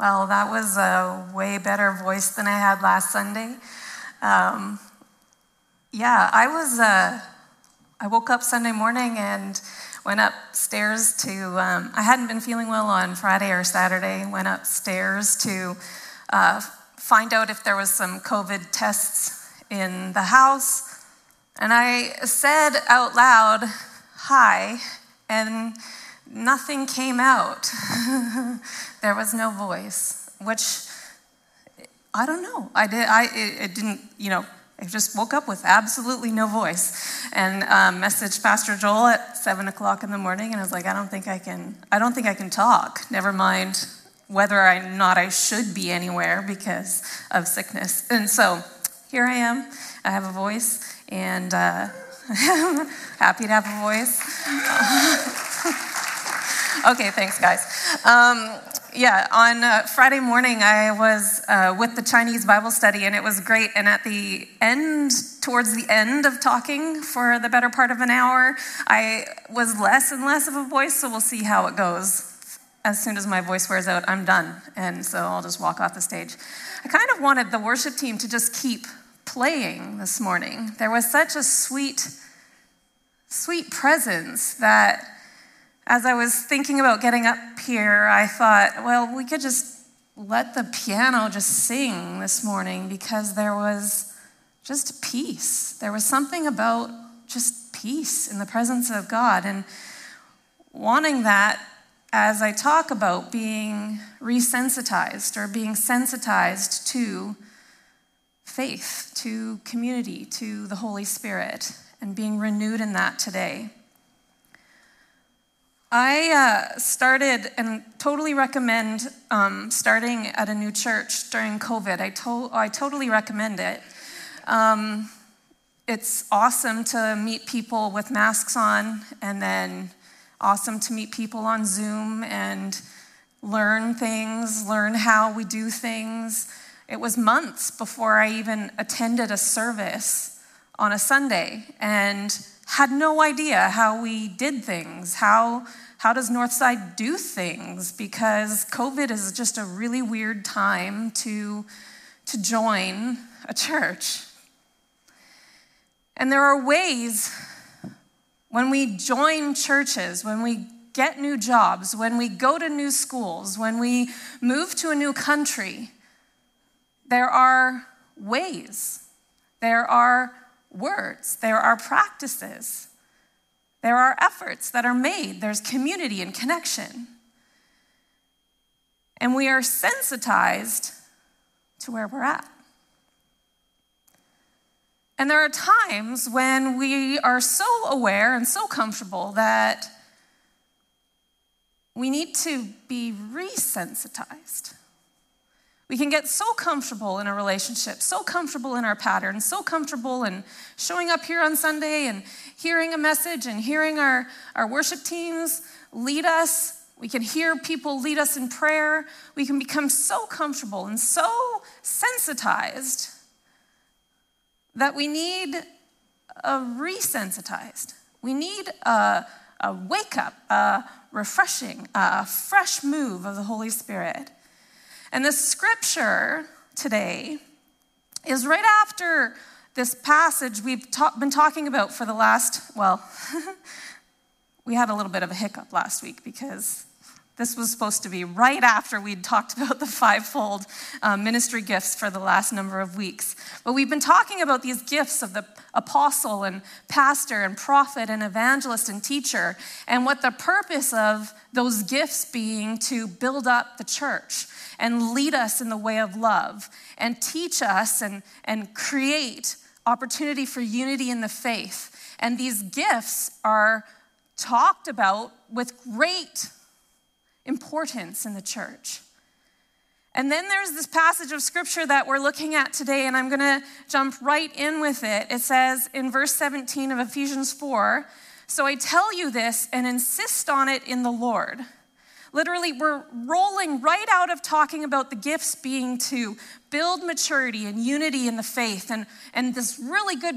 Well, that was a way better voice than I had last Sunday. Um, yeah, I was. Uh, I woke up Sunday morning and went upstairs to. Um, I hadn't been feeling well on Friday or Saturday. Went upstairs to uh, find out if there was some COVID tests in the house, and I said out loud, "Hi," and nothing came out. there was no voice, which I don't know. I did. I it, it, didn't. You know, I just woke up with absolutely no voice, and um, messaged Pastor Joel at seven o'clock in the morning, and I was like, I don't think I can. I don't think I can talk. Never mind whether or not I should be anywhere because of sickness. And so here I am. I have a voice, and uh, happy to have a voice. okay, thanks, guys. Um, yeah, on uh, Friday morning, I was uh, with the Chinese Bible study, and it was great. And at the end, towards the end of talking for the better part of an hour, I was less and less of a voice, so we'll see how it goes. As soon as my voice wears out, I'm done, and so I'll just walk off the stage. I kind of wanted the worship team to just keep playing this morning. There was such a sweet, sweet presence that as I was thinking about getting up here, I thought, well, we could just let the piano just sing this morning because there was just peace. There was something about just peace in the presence of God. And wanting that as I talk about being resensitized or being sensitized to faith, to community, to the Holy Spirit, and being renewed in that today. I uh, started and totally recommend um, starting at a new church during COVID. I, to- I totally recommend it. Um, it's awesome to meet people with masks on, and then awesome to meet people on Zoom and learn things, learn how we do things. It was months before I even attended a service on a Sunday, and had no idea how we did things, how, how does Northside do things, because COVID is just a really weird time to, to join a church. And there are ways when we join churches, when we get new jobs, when we go to new schools, when we move to a new country, there are ways, there are words, there are practices, there are efforts that are made, there's community and connection. And we are sensitized to where we're at. And there are times when we are so aware and so comfortable that we need to be resensitized. We can get so comfortable in a relationship, so comfortable in our patterns, so comfortable in showing up here on Sunday and hearing a message and hearing our, our worship teams lead us. We can hear people lead us in prayer. We can become so comfortable and so sensitized that we need a resensitized. We need a, a wake up, a refreshing, a fresh move of the Holy Spirit. And the scripture today is right after this passage we've ta- been talking about for the last, well, we had a little bit of a hiccup last week because this was supposed to be right after we'd talked about the fivefold uh, ministry gifts for the last number of weeks. But we've been talking about these gifts of the apostle and pastor and prophet and evangelist and teacher, and what the purpose of those gifts being to build up the church and lead us in the way of love and teach us and, and create opportunity for unity in the faith. And these gifts are talked about with great importance in the church. And then there's this passage of scripture that we're looking at today, and I'm going to jump right in with it. It says in verse 17 of Ephesians 4 So I tell you this and insist on it in the Lord Literally, we're rolling right out of talking about the gifts being to build maturity and unity in the faith and, and this really good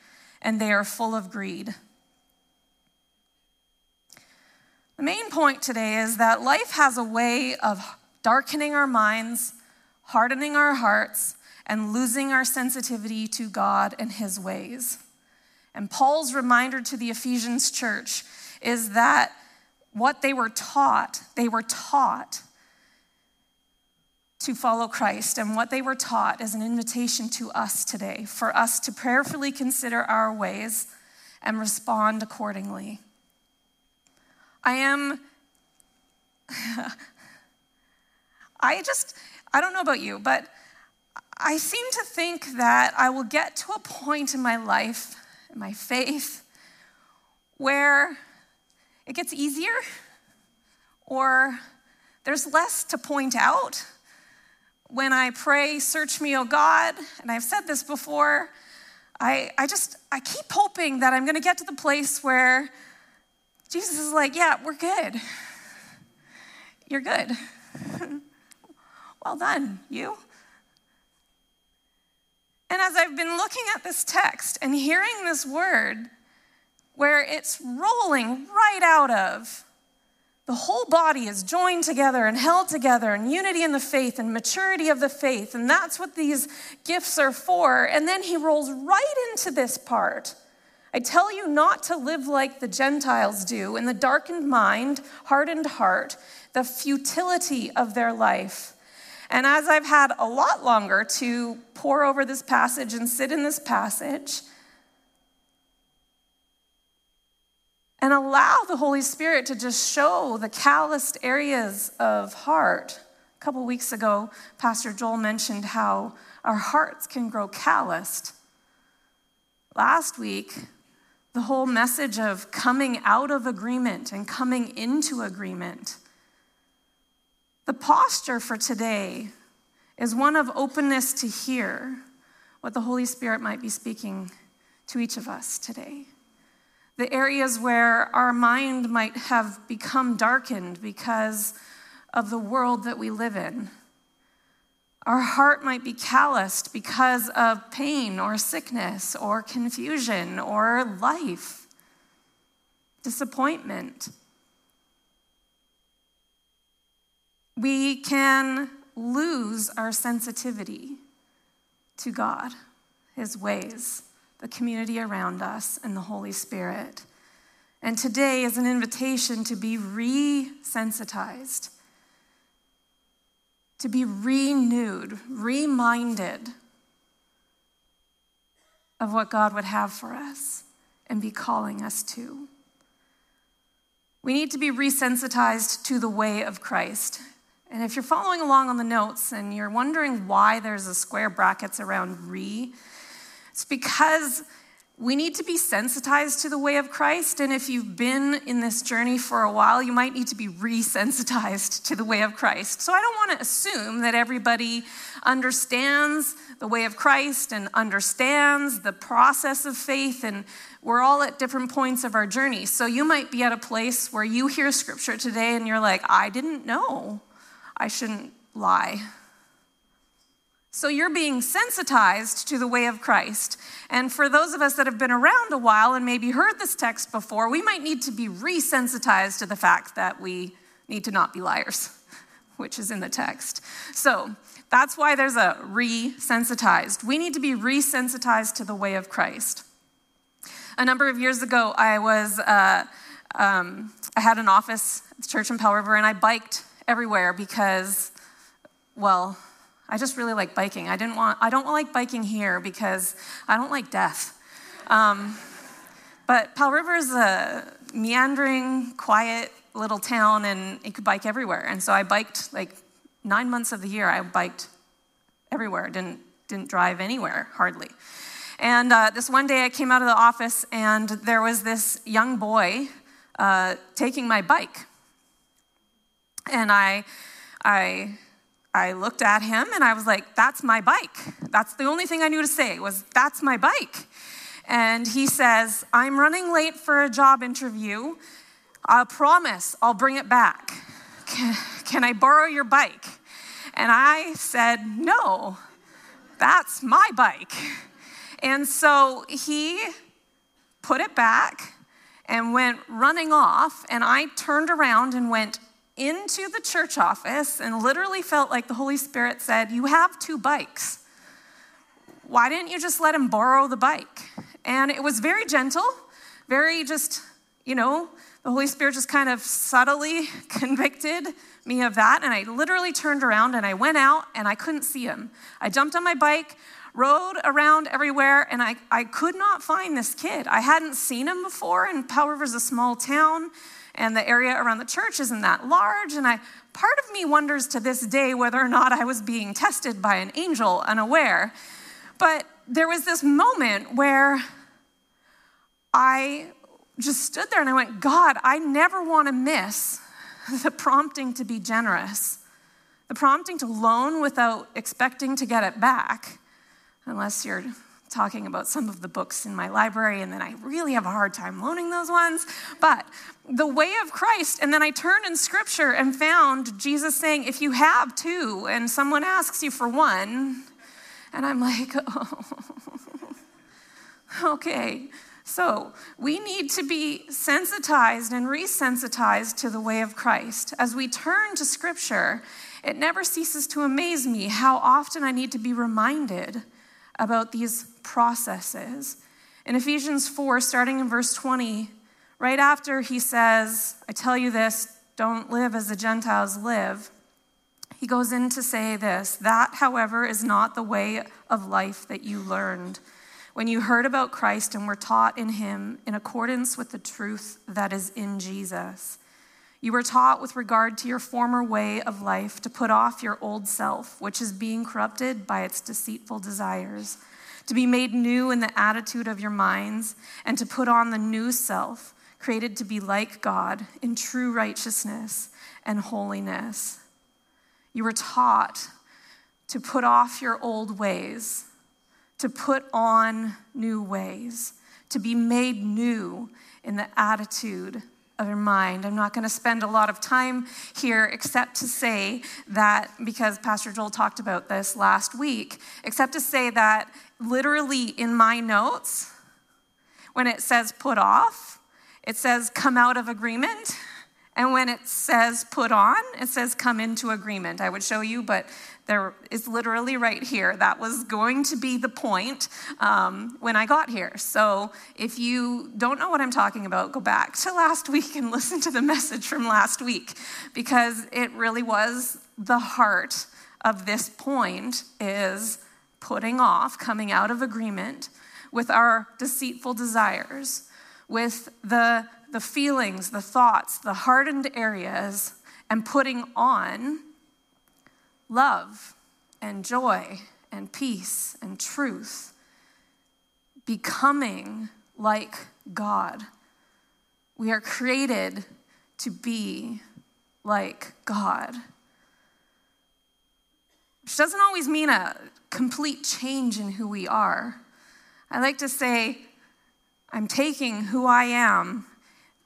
and they are full of greed. The main point today is that life has a way of darkening our minds, hardening our hearts, and losing our sensitivity to God and His ways. And Paul's reminder to the Ephesians church is that what they were taught, they were taught to follow Christ. And what they were taught is an invitation to us today for us to prayerfully consider our ways and respond accordingly. I am, I just, I don't know about you, but I seem to think that I will get to a point in my life, in my faith, where it gets easier or there's less to point out. When I pray, Search me, O God, and I've said this before, I, I just, I keep hoping that I'm gonna get to the place where Jesus is like, Yeah, we're good. You're good. well done, you. And as I've been looking at this text and hearing this word, where it's rolling right out of the whole body is joined together and held together in unity in the faith and maturity of the faith. And that's what these gifts are for. And then he rolls right into this part. I tell you not to live like the Gentiles do in the darkened mind, hardened heart, the futility of their life. And as I've had a lot longer to pore over this passage and sit in this passage, and allow the Holy Spirit to just show the calloused areas of heart. A couple weeks ago, Pastor Joel mentioned how our hearts can grow calloused. Last week, the whole message of coming out of agreement and coming into agreement. The posture for today is one of openness to hear what the Holy Spirit might be speaking to each of us today. The areas where our mind might have become darkened because of the world that we live in. Our heart might be calloused because of pain or sickness or confusion or life, disappointment. we can lose our sensitivity to God, His ways, the community around us, and the Holy Spirit. And today is an invitation to be resensitized, to be renewed, reminded of what God would have for us and be calling us to. We need to be resensitized to the way of Christ. And if you're following along on the notes and you're wondering why there's a square brackets around re, it's because we need to be sensitized to the way of Christ. And if you've been in this journey for a while, you might need to be resensitized to the way of Christ. So I don't want to assume that everybody understands the way of Christ and understands the process of faith. And we're all at different points of our journey. So you might be at a place where you hear scripture today and you're like, I didn't know I shouldn't lie. So you're being sensitized to the way of Christ. And for those of us that have been around a while and maybe heard this text before, we might need to be resensitized to the fact that we need to not be liars, which is in the text. So that's why there's a resensitized. We need to be resensitized to the way of Christ. A number of years ago, I was uh, um, I had an office at the church in Powell River, and I biked everywhere because, well, I just really like biking. I didn't want, I don't like biking here because I don't like death. Um, but Powell River is a meandering, quiet little town, and you could bike everywhere. And so I biked like nine months of the year. I biked everywhere. Didn't didn't drive anywhere hardly. And uh, this one day I came out of the office, and there was this young boy uh, taking my bike. And I, I I looked at him and I was like, that's my bike. That's the only thing I knew to say was, that's my bike. And he says, I'm running late for a job interview. I promise I'll bring it back. Can, can I borrow your bike? And I said, No, that's my bike. And so he put it back and went running off. And I turned around and went into the church office and literally felt like the Holy Spirit said, You have two bikes. Why didn't you just let him borrow the bike? And it was very gentle, very just, you know, the Holy Spirit just kind of subtly convicted me of that. And I literally turned around and I went out and I couldn't see him. I jumped on my bike, rode around everywhere, and I, I could not find this kid. I hadn't seen him before, and Powell River's a small town, and the area around the church isn't that large. And I, part of me wonders to this day whether or not I was being tested by an angel unaware. But there was this moment where I just stood there and I went, God, I never want to miss the prompting to be generous, the prompting to loan without expecting to get it back, unless you're talking about some of the books in my library, and then I really have a hard time loaning those ones. But the way of Christ, and then I turned in scripture and found Jesus saying, If you have two and someone asks you for one, and I'm like, oh, okay. So we need to be sensitized and resensitized to the way of Christ. As we turn to Scripture, it never ceases to amaze me how often I need to be reminded about these processes. In Ephesians 4, starting in verse 20, right after he says, I tell you this, don't live as the Gentiles live, he goes in to say this that, however, is not the way of life that you learned when you heard about Christ and were taught in him in accordance with the truth that is in Jesus. You were taught with regard to your former way of life to put off your old self, which is being corrupted by its deceitful desires, to be made new in the attitude of your minds, and to put on the new self, created to be like God in true righteousness and holiness. You were taught to put off your old ways to put on new ways, to be made new in the attitude your mind. I'm not going to spend a lot of time here except to say that, because Pastor Joel talked about this last week, except to say that literally in my notes, when it says put off, it says come out of agreement. And when it says put on, it says come into agreement. I would show you, but there is literally right here. That was going to be the point um, when I got here. So if you don't know what I'm talking about, go back to last week and listen to the message from last week because it really was the heart of this point is putting off, coming out of agreement with our deceitful desires, with the the feelings, the thoughts, the hardened areas, and putting on love and joy and peace and truth, becoming like God. We are created to be like God. Which doesn't always mean a complete change in who we are. I like to say, I'm taking who I am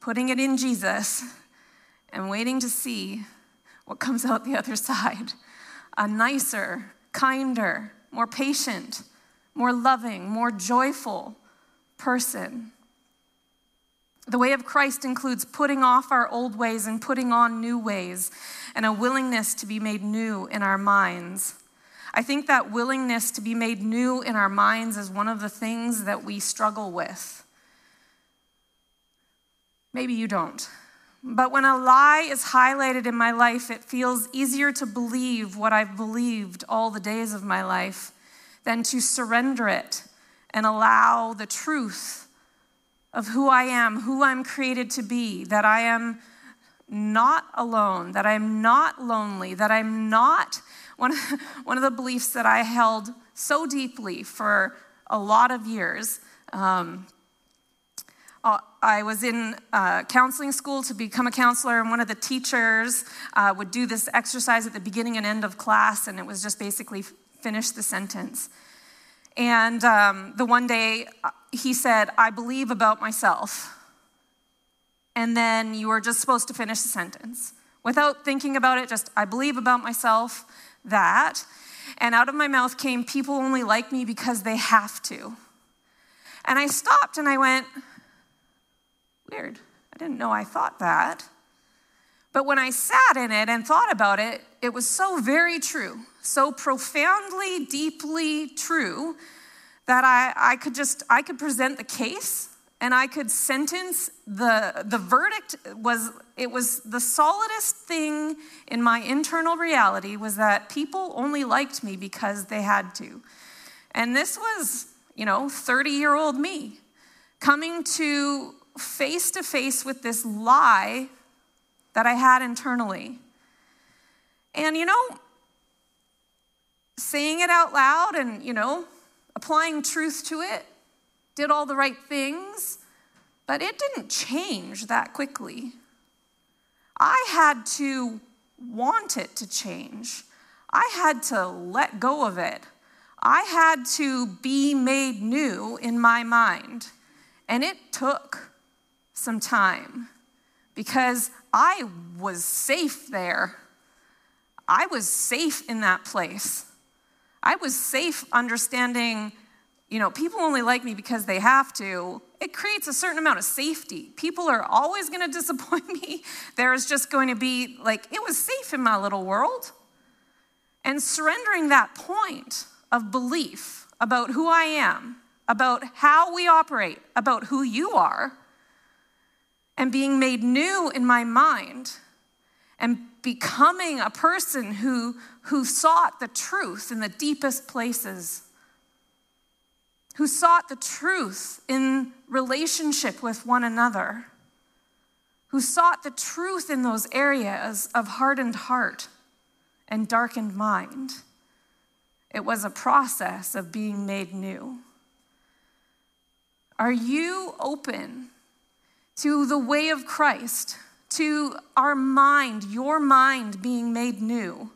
putting it in Jesus, and waiting to see what comes out the other side a nicer, kinder, more patient, more loving, more joyful person. The way of Christ includes putting off our old ways and putting on new ways, and a willingness to be made new in our minds. I think that willingness to be made new in our minds is one of the things that we struggle with. Maybe you don't. But when a lie is highlighted in my life, it feels easier to believe what I've believed all the days of my life than to surrender it and allow the truth of who I am, who I'm created to be, that I am not alone, that I'm not lonely, that I'm not one of, one of the beliefs that I held so deeply for a lot of years. Um, I was in uh, counseling school to become a counselor, and one of the teachers uh, would do this exercise at the beginning and end of class, and it was just basically finish the sentence. And um, the one day uh, he said, I believe about myself. And then you were just supposed to finish the sentence without thinking about it, just, I believe about myself that. And out of my mouth came, People only like me because they have to. And I stopped and I went, Weird. I didn't know I thought that. But when I sat in it and thought about it, it was so very true, so profoundly, deeply true that I, I could just, I could present the case and I could sentence the, the verdict was, it was the solidest thing in my internal reality was that people only liked me because they had to. And this was, you know, 30 year old me coming to face to face with this lie that I had internally. And, you know, saying it out loud and, you know, applying truth to it, did all the right things, but it didn't change that quickly. I had to want it to change. I had to let go of it. I had to be made new in my mind. And it took some time because I was safe there. I was safe in that place. I was safe understanding, you know, people only like me because they have to. It creates a certain amount of safety. People are always going to disappoint me. There is just going to be, like, it was safe in my little world. And surrendering that point of belief about who I am, about how we operate, about who you are and being made new in my mind and becoming a person who, who sought the truth in the deepest places, who sought the truth in relationship with one another, who sought the truth in those areas of hardened heart and darkened mind. It was a process of being made new. Are you open to the way of Christ, to our mind, your mind being made new,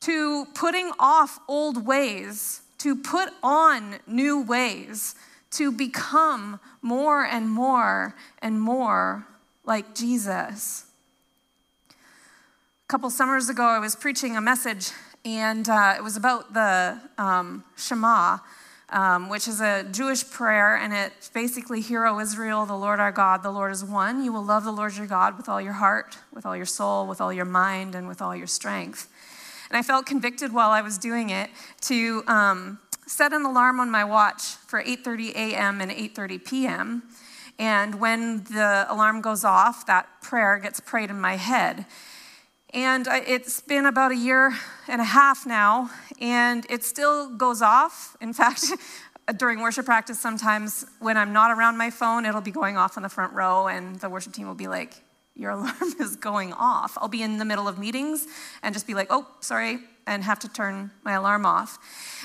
to putting off old ways, to put on new ways, to become more and more and more like Jesus. A couple summers ago, I was preaching a message, and uh, it was about the um, Shema um, which is a Jewish prayer, and it's basically, Hear, O Israel, the Lord our God, the Lord is one. You will love the Lord your God with all your heart, with all your soul, with all your mind, and with all your strength. And I felt convicted while I was doing it to um, set an alarm on my watch for 8:30 a.m. and 8:30 p.m. And when the alarm goes off, that prayer gets prayed in my head. And it's been about a year and a half now, and it still goes off. In fact, during worship practice, sometimes when I'm not around my phone, it'll be going off in the front row, and the worship team will be like, Your alarm is going off. I'll be in the middle of meetings and just be like, Oh, sorry, and have to turn my alarm off.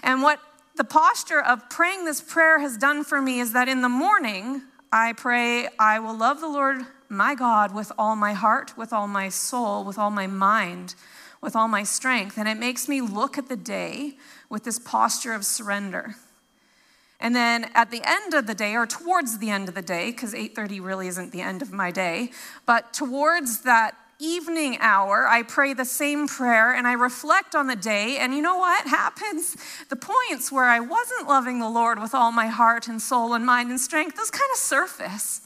And what the posture of praying this prayer has done for me is that in the morning, I pray, I will love the Lord my God with all my heart, with all my soul, with all my mind, with all my strength. And it makes me look at the day with this posture of surrender. And then at the end of the day, or towards the end of the day, because 8:30 really isn't the end of my day, but towards that evening hour, I pray the same prayer and I reflect on the day. And you know what happens? The points where I wasn't loving the Lord with all my heart and soul and mind and strength, those kind of surface.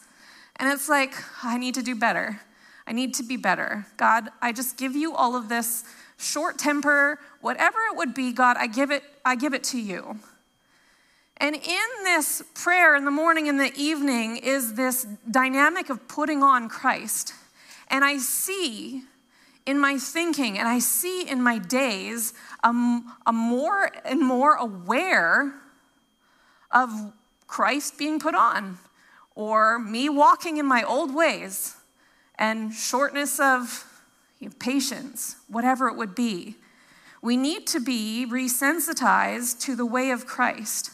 And it's like, I need to do better. I need to be better. God, I just give you all of this short temper, whatever it would be, God, I give it, I give it to you. And in this prayer in the morning and the evening is this dynamic of putting on Christ. And I see in my thinking and I see in my days a, a more and more aware of Christ being put on or me walking in my old ways and shortness of patience, whatever it would be. We need to be resensitized to the way of Christ.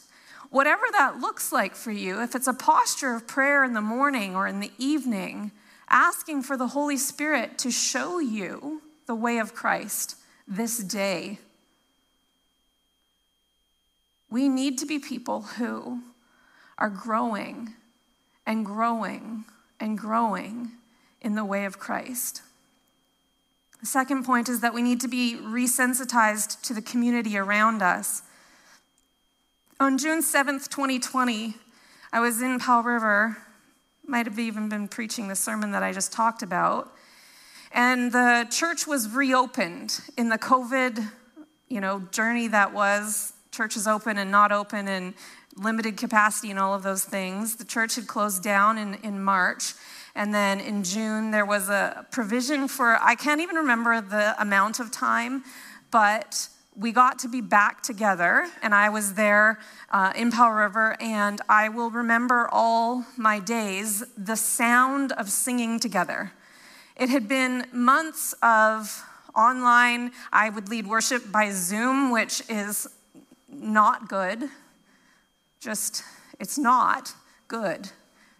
whatever that looks like for you, if it's a posture of prayer in the morning or in the evening, asking for the Holy Spirit to show you the way of Christ this day. We need to be people who are growing and growing and growing in the way of Christ. The second point is that we need to be resensitized to the community around us. On June 7th, 2020, I was in Powell River, might have even been preaching the sermon that I just talked about. And the church was reopened in the COVID, you know, journey that was churches open and not open and limited capacity and all of those things. The church had closed down in, in March. And then in June, there was a provision for, I can't even remember the amount of time, but we got to be back together. And I was there uh, in Powell River, and I will remember all my days the sound of singing together. It had been months of online, I would lead worship by Zoom, which is not good. Just, it's not good.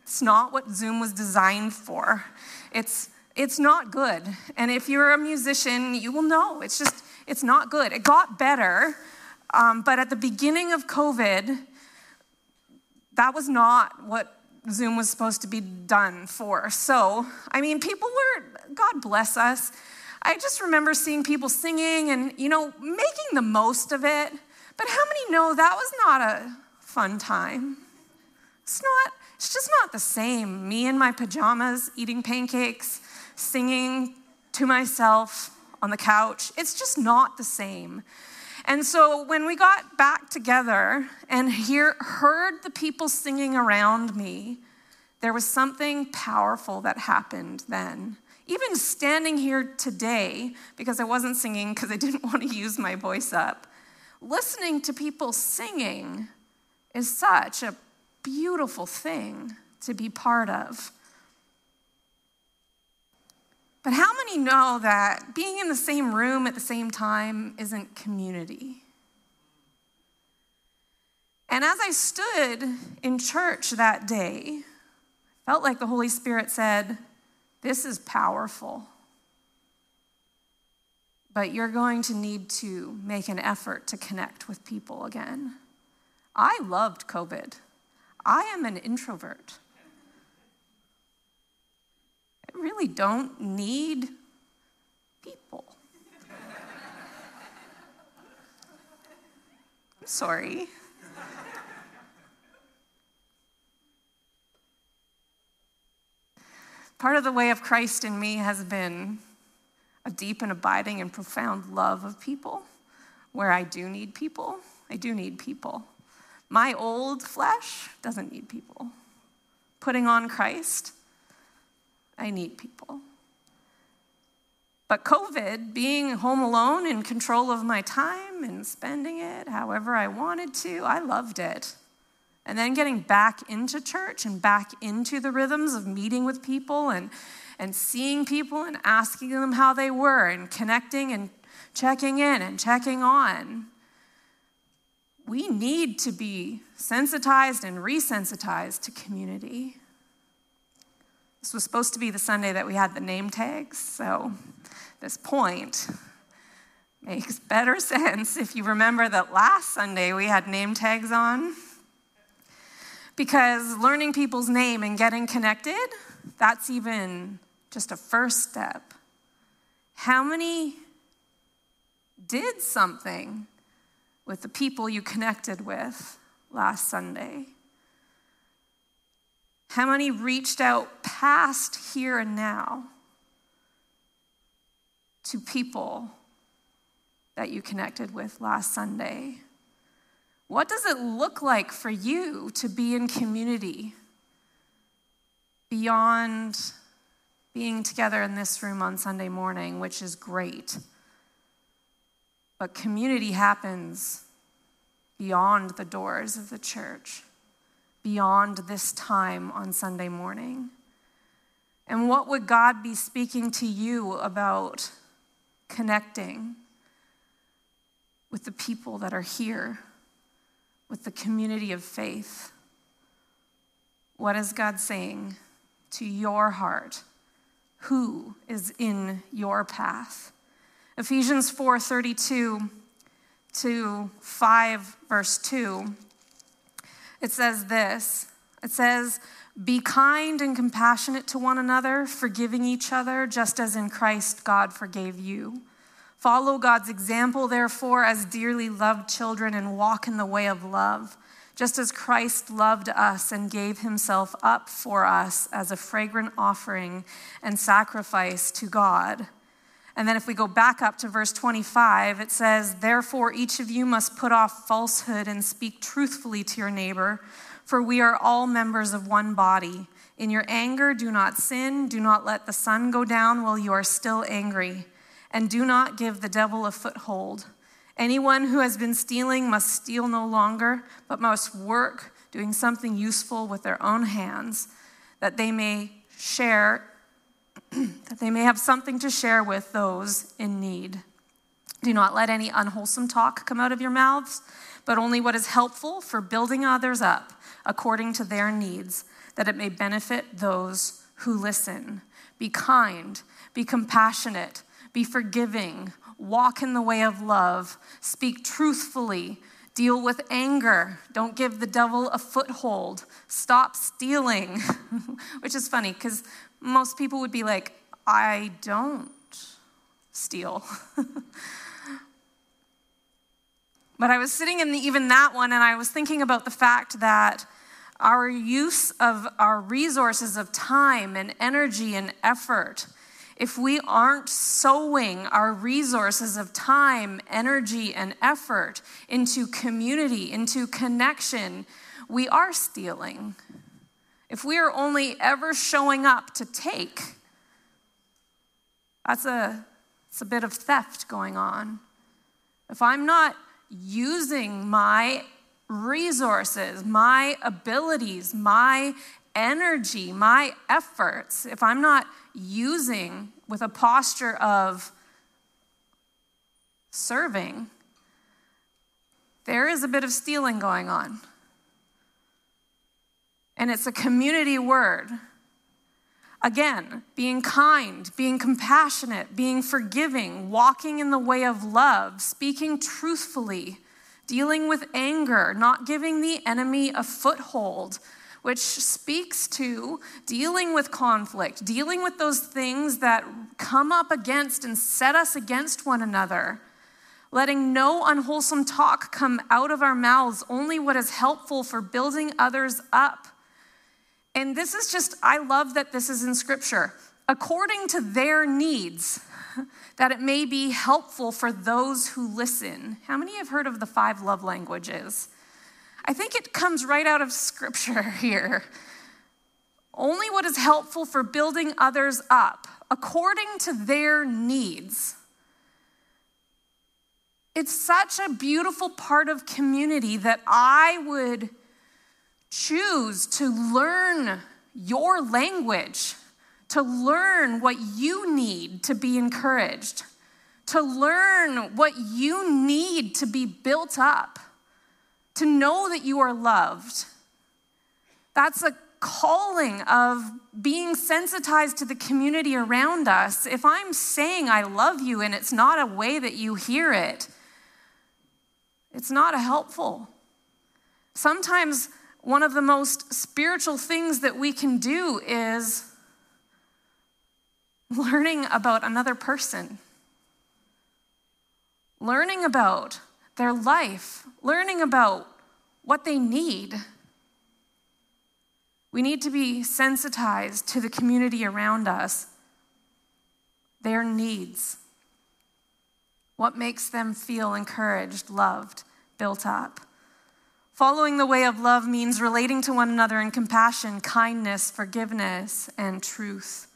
It's not what Zoom was designed for. It's it's not good. And if you're a musician, you will know it's just it's not good. It got better, um, but at the beginning of COVID, that was not what Zoom was supposed to be done for. So, I mean, people were, God bless us. I just remember seeing people singing and, you know, making the most of it. But how many know that was not a fun time? It's not, it's just not the same. Me in my pajamas, eating pancakes, singing to myself on the couch. It's just not the same. And so when we got back together and hear, heard the people singing around me, there was something powerful that happened then. Even standing here today, because I wasn't singing because I didn't want to use my voice up, listening to people singing is such a beautiful thing to be part of. But how many know that being in the same room at the same time isn't community? And as I stood in church that day, felt like the Holy Spirit said, This is powerful. But you're going to need to make an effort to connect with people again. I loved COVID. I am an introvert. I really don't need people. I'm sorry. Part of the way of Christ in me has been a deep and abiding and profound love of people. Where I do need people, I do need people. My old flesh doesn't need people. Putting on Christ, I need people. But COVID, being home alone in control of my time and spending it however I wanted to, I loved it. And then getting back into church and back into the rhythms of meeting with people and, and seeing people and asking them how they were and connecting and checking in and checking on we need to be sensitized and resensitized to community. This was supposed to be the Sunday that we had the name tags, so this point makes better sense if you remember that last Sunday we had name tags on. Because learning people's name and getting connected, that's even just a first step. How many did something with the people you connected with last Sunday? How many reached out past here and now to people that you connected with last Sunday? What does it look like for you to be in community beyond being together in this room on Sunday morning, which is great? But community happens beyond the doors of the church, beyond this time on Sunday morning. And what would God be speaking to you about connecting with the people that are here, with the community of faith. What is God saying to your heart? Who is in your path? Ephesians 4:32 to 5 verse 2 it says this. It says, "Be kind and compassionate to one another, forgiving each other just as in Christ God forgave you." Follow God's example, therefore, as dearly loved children, and walk in the way of love, just as Christ loved us and gave himself up for us as a fragrant offering and sacrifice to God. And then if we go back up to verse 25, it says, Therefore, each of you must put off falsehood and speak truthfully to your neighbor, for we are all members of one body. In your anger, do not sin. Do not let the sun go down while you are still angry and do not give the devil a foothold. Anyone who has been stealing must steal no longer, but must work, doing something useful with their own hands, that they may share, that they may have something to share with those in need. Do not let any unwholesome talk come out of your mouths, but only what is helpful for building others up according to their needs, that it may benefit those who listen. Be kind, be compassionate be forgiving, walk in the way of love, speak truthfully, deal with anger, don't give the devil a foothold, stop stealing, which is funny because most people would be like, I don't steal. but I was sitting in the, even that one and I was thinking about the fact that our use of our resources of time and energy and effort if we aren't sowing our resources of time, energy, and effort into community, into connection, we are stealing. If we are only ever showing up to take, that's a, it's a bit of theft going on. If I'm not using my resources, my abilities, my energy, my efforts, if I'm not using with a posture of serving, there is a bit of stealing going on. And it's a community word. Again, being kind, being compassionate, being forgiving, walking in the way of love, speaking truthfully, dealing with anger, not giving the enemy a foothold, which speaks to dealing with conflict, dealing with those things that come up against and set us against one another. Letting no unwholesome talk come out of our mouths, only what is helpful for building others up. And this is just, I love that this is in scripture. According to their needs, that it may be helpful for those who listen. How many have heard of the five love languages? I think it comes right out of scripture here. Only what is helpful for building others up according to their needs. It's such a beautiful part of community that I would choose to learn your language, to learn what you need to be encouraged, to learn what you need to be built up to know that you are loved. That's a calling of being sensitized to the community around us. If I'm saying I love you and it's not a way that you hear it, it's not helpful. Sometimes one of the most spiritual things that we can do is learning about another person, learning about their life, learning about what they need. We need to be sensitized to the community around us, their needs, what makes them feel encouraged, loved, built up. Following the way of love means relating to one another in compassion, kindness, forgiveness, and truth.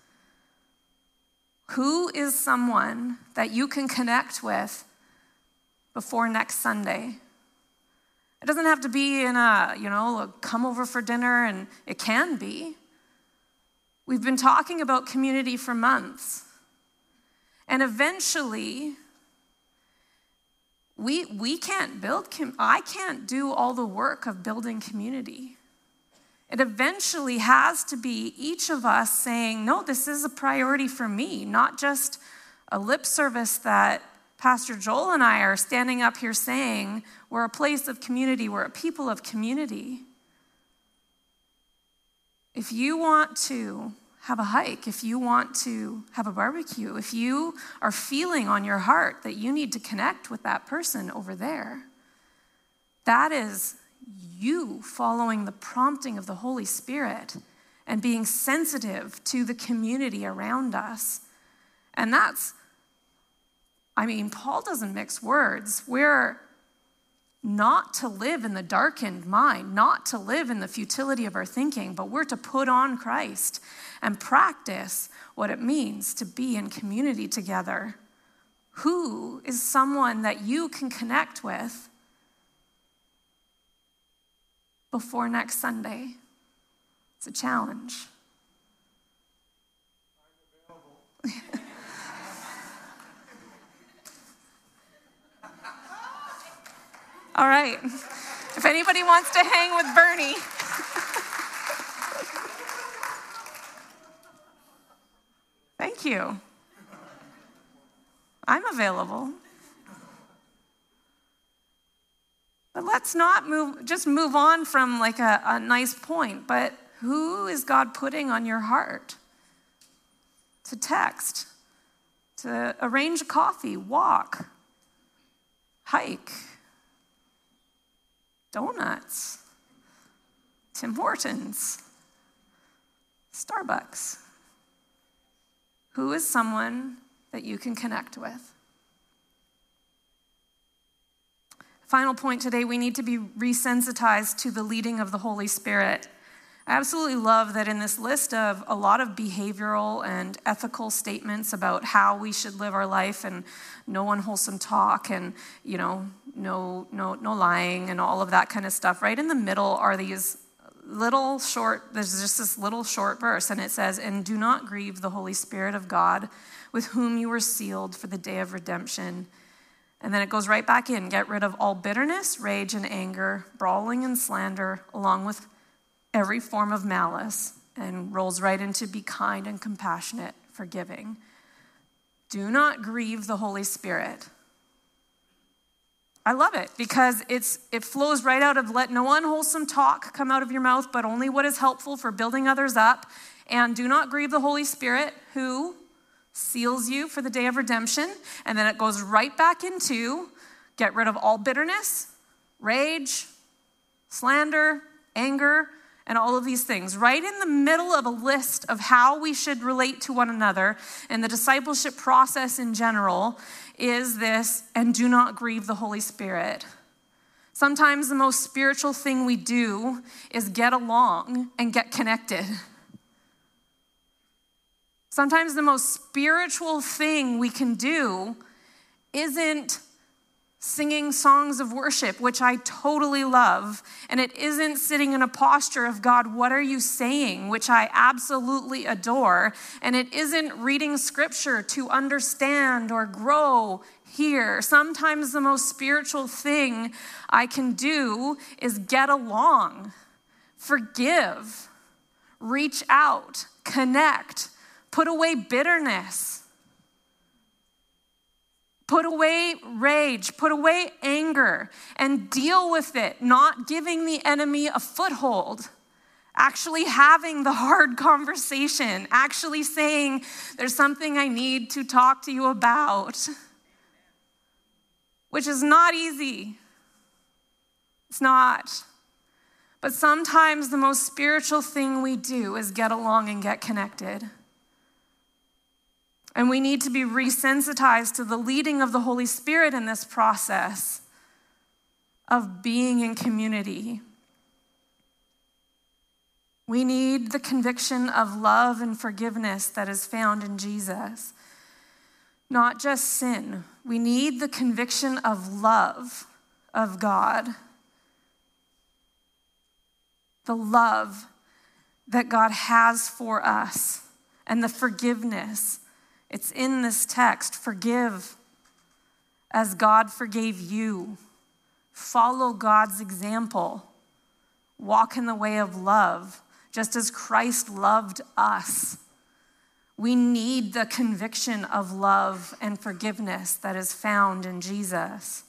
Who is someone that you can connect with before next Sunday. It doesn't have to be in a, you know, a come over for dinner, and it can be. We've been talking about community for months. And eventually, we, we can't build, com- I can't do all the work of building community. It eventually has to be each of us saying, no, this is a priority for me, not just a lip service that Pastor Joel and I are standing up here saying, we're a place of community, we're a people of community. If you want to have a hike, if you want to have a barbecue, if you are feeling on your heart that you need to connect with that person over there, that is you following the prompting of the Holy Spirit and being sensitive to the community around us. And that's, I mean, Paul doesn't mix words. We're not to live in the darkened mind, not to live in the futility of our thinking, but we're to put on Christ and practice what it means to be in community together. Who is someone that you can connect with before next Sunday? It's a challenge. All right. If anybody wants to hang with Bernie, thank you. I'm available. But let's not move, just move on from like a, a nice point, but who is God putting on your heart to text, to arrange a coffee, walk, hike? Donuts, Tim Hortons, Starbucks. Who is someone that you can connect with? Final point today we need to be resensitized to the leading of the Holy Spirit. I absolutely love that in this list of a lot of behavioral and ethical statements about how we should live our life and no unwholesome talk and, you know, no, no, no lying and all of that kind of stuff. Right in the middle are these little short, there's just this little short verse, and it says, And do not grieve the Holy Spirit of God, with whom you were sealed for the day of redemption. And then it goes right back in get rid of all bitterness, rage, and anger, brawling and slander, along with every form of malice and rolls right into be kind and compassionate, forgiving. Do not grieve the Holy Spirit. I love it because it's it flows right out of let no unwholesome talk come out of your mouth, but only what is helpful for building others up. And do not grieve the Holy Spirit, who seals you for the day of redemption. And then it goes right back into get rid of all bitterness, rage, slander, anger, and all of these things, right in the middle of a list of how we should relate to one another and the discipleship process in general, is this and do not grieve the Holy Spirit. Sometimes the most spiritual thing we do is get along and get connected. Sometimes the most spiritual thing we can do isn't singing songs of worship, which I totally love. And it isn't sitting in a posture of, God, what are you saying, which I absolutely adore. And it isn't reading scripture to understand or grow here. Sometimes the most spiritual thing I can do is get along, forgive, reach out, connect, put away bitterness Put away rage, put away anger, and deal with it, not giving the enemy a foothold. Actually, having the hard conversation, actually saying, There's something I need to talk to you about, which is not easy. It's not. But sometimes the most spiritual thing we do is get along and get connected. And we need to be resensitized to the leading of the Holy Spirit in this process of being in community. We need the conviction of love and forgiveness that is found in Jesus, not just sin. We need the conviction of love of God, the love that God has for us, and the forgiveness it's in this text forgive as God forgave you. Follow God's example. Walk in the way of love, just as Christ loved us. We need the conviction of love and forgiveness that is found in Jesus.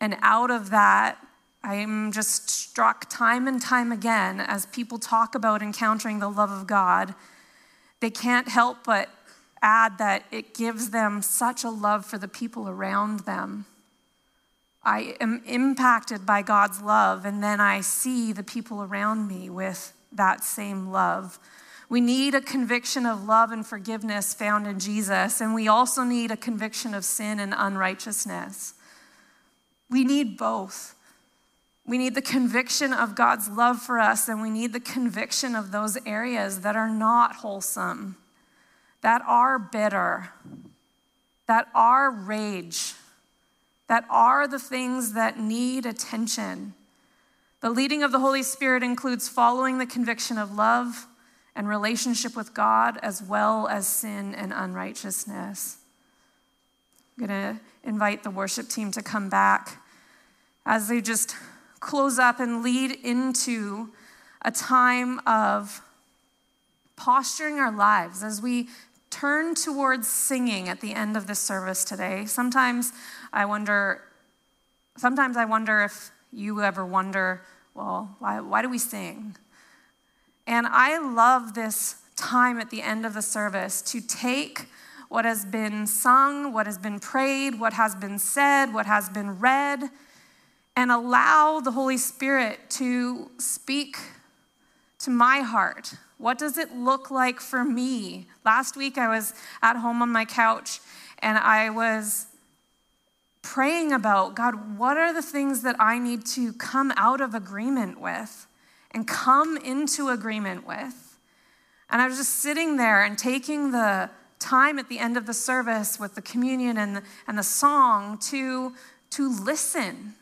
And out of that, I am just struck time and time again as people talk about encountering the love of God, they can't help but add that it gives them such a love for the people around them. I am impacted by God's love, and then I see the people around me with that same love. We need a conviction of love and forgiveness found in Jesus, and we also need a conviction of sin and unrighteousness. We need both. We need the conviction of God's love for us, and we need the conviction of those areas that are not wholesome, that are bitter, that are rage, that are the things that need attention. The leading of the Holy Spirit includes following the conviction of love and relationship with God, as well as sin and unrighteousness. I'm going to invite the worship team to come back as they just close up and lead into a time of posturing our lives as we turn towards singing at the end of the service today. Sometimes I wonder, sometimes I wonder if you ever wonder, well, why, why do we sing? And I love this time at the end of the service to take what has been sung, what has been prayed, what has been said, what has been read, and allow the Holy Spirit to speak to my heart. What does it look like for me? Last week I was at home on my couch and I was praying about God, what are the things that I need to come out of agreement with and come into agreement with? And I was just sitting there and taking the time at the end of the service with the communion and the, and the song to, to listen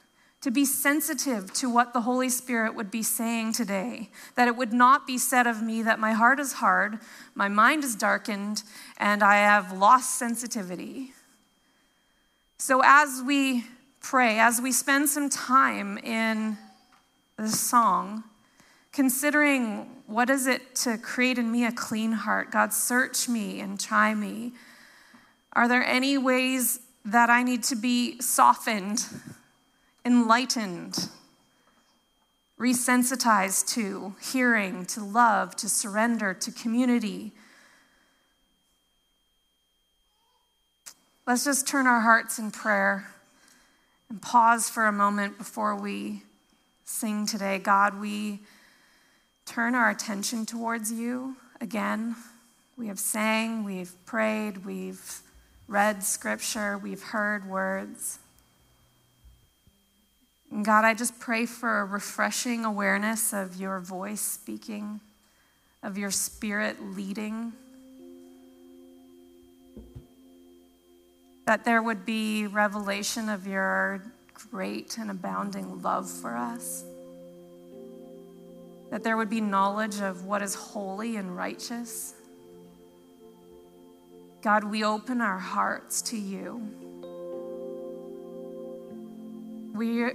to be sensitive to what the Holy Spirit would be saying today. That it would not be said of me that my heart is hard, my mind is darkened, and I have lost sensitivity. So, as we pray, as we spend some time in the song, considering what is it to create in me a clean heart, God, search me and try me. Are there any ways that I need to be softened? Enlightened, resensitized to hearing, to love, to surrender, to community. Let's just turn our hearts in prayer and pause for a moment before we sing today. God, we turn our attention towards you again. We have sang, we've prayed, we've read scripture, we've heard words. God, I just pray for a refreshing awareness of your voice speaking, of your spirit leading. That there would be revelation of your great and abounding love for us. That there would be knowledge of what is holy and righteous. God, we open our hearts to you. We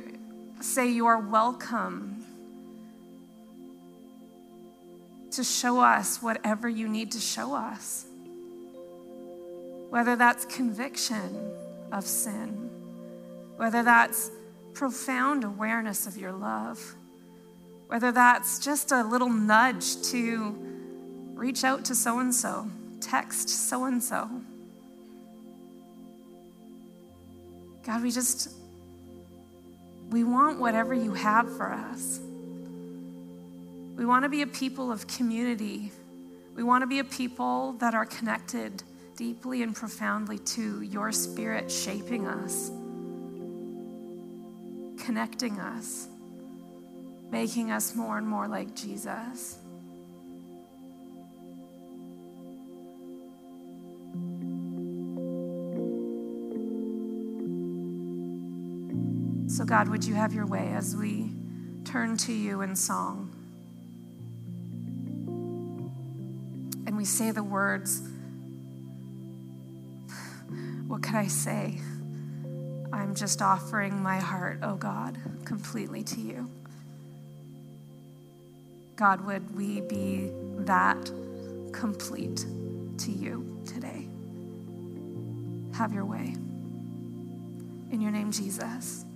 say you are welcome to show us whatever you need to show us. Whether that's conviction of sin, whether that's profound awareness of your love, whether that's just a little nudge to reach out to so and so, text so and so. God, we just we want whatever you have for us. We want to be a people of community. We want to be a people that are connected deeply and profoundly to your spirit shaping us, connecting us, making us more and more like Jesus. So, God, would you have your way as we turn to you in song? And we say the words, what can I say? I'm just offering my heart, oh God, completely to you. God, would we be that complete to you today? Have your way. In your name, Jesus.